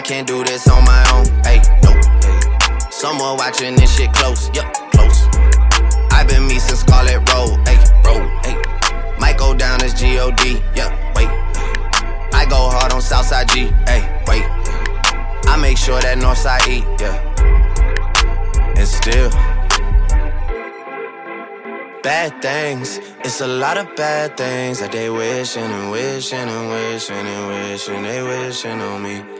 I can't do this on my own. Hey, no, hey. Someone watching this shit close, yup, close. I've been me since Scarlett Road, hey, road, hey. Might go down as G-O-D, yup, wait. I go hard on Southside G, hey, wait. I make sure that Northside eat, yeah. And still, bad things. It's a lot of bad things that they wishing and wishing and wishing and wishing they wishing on me.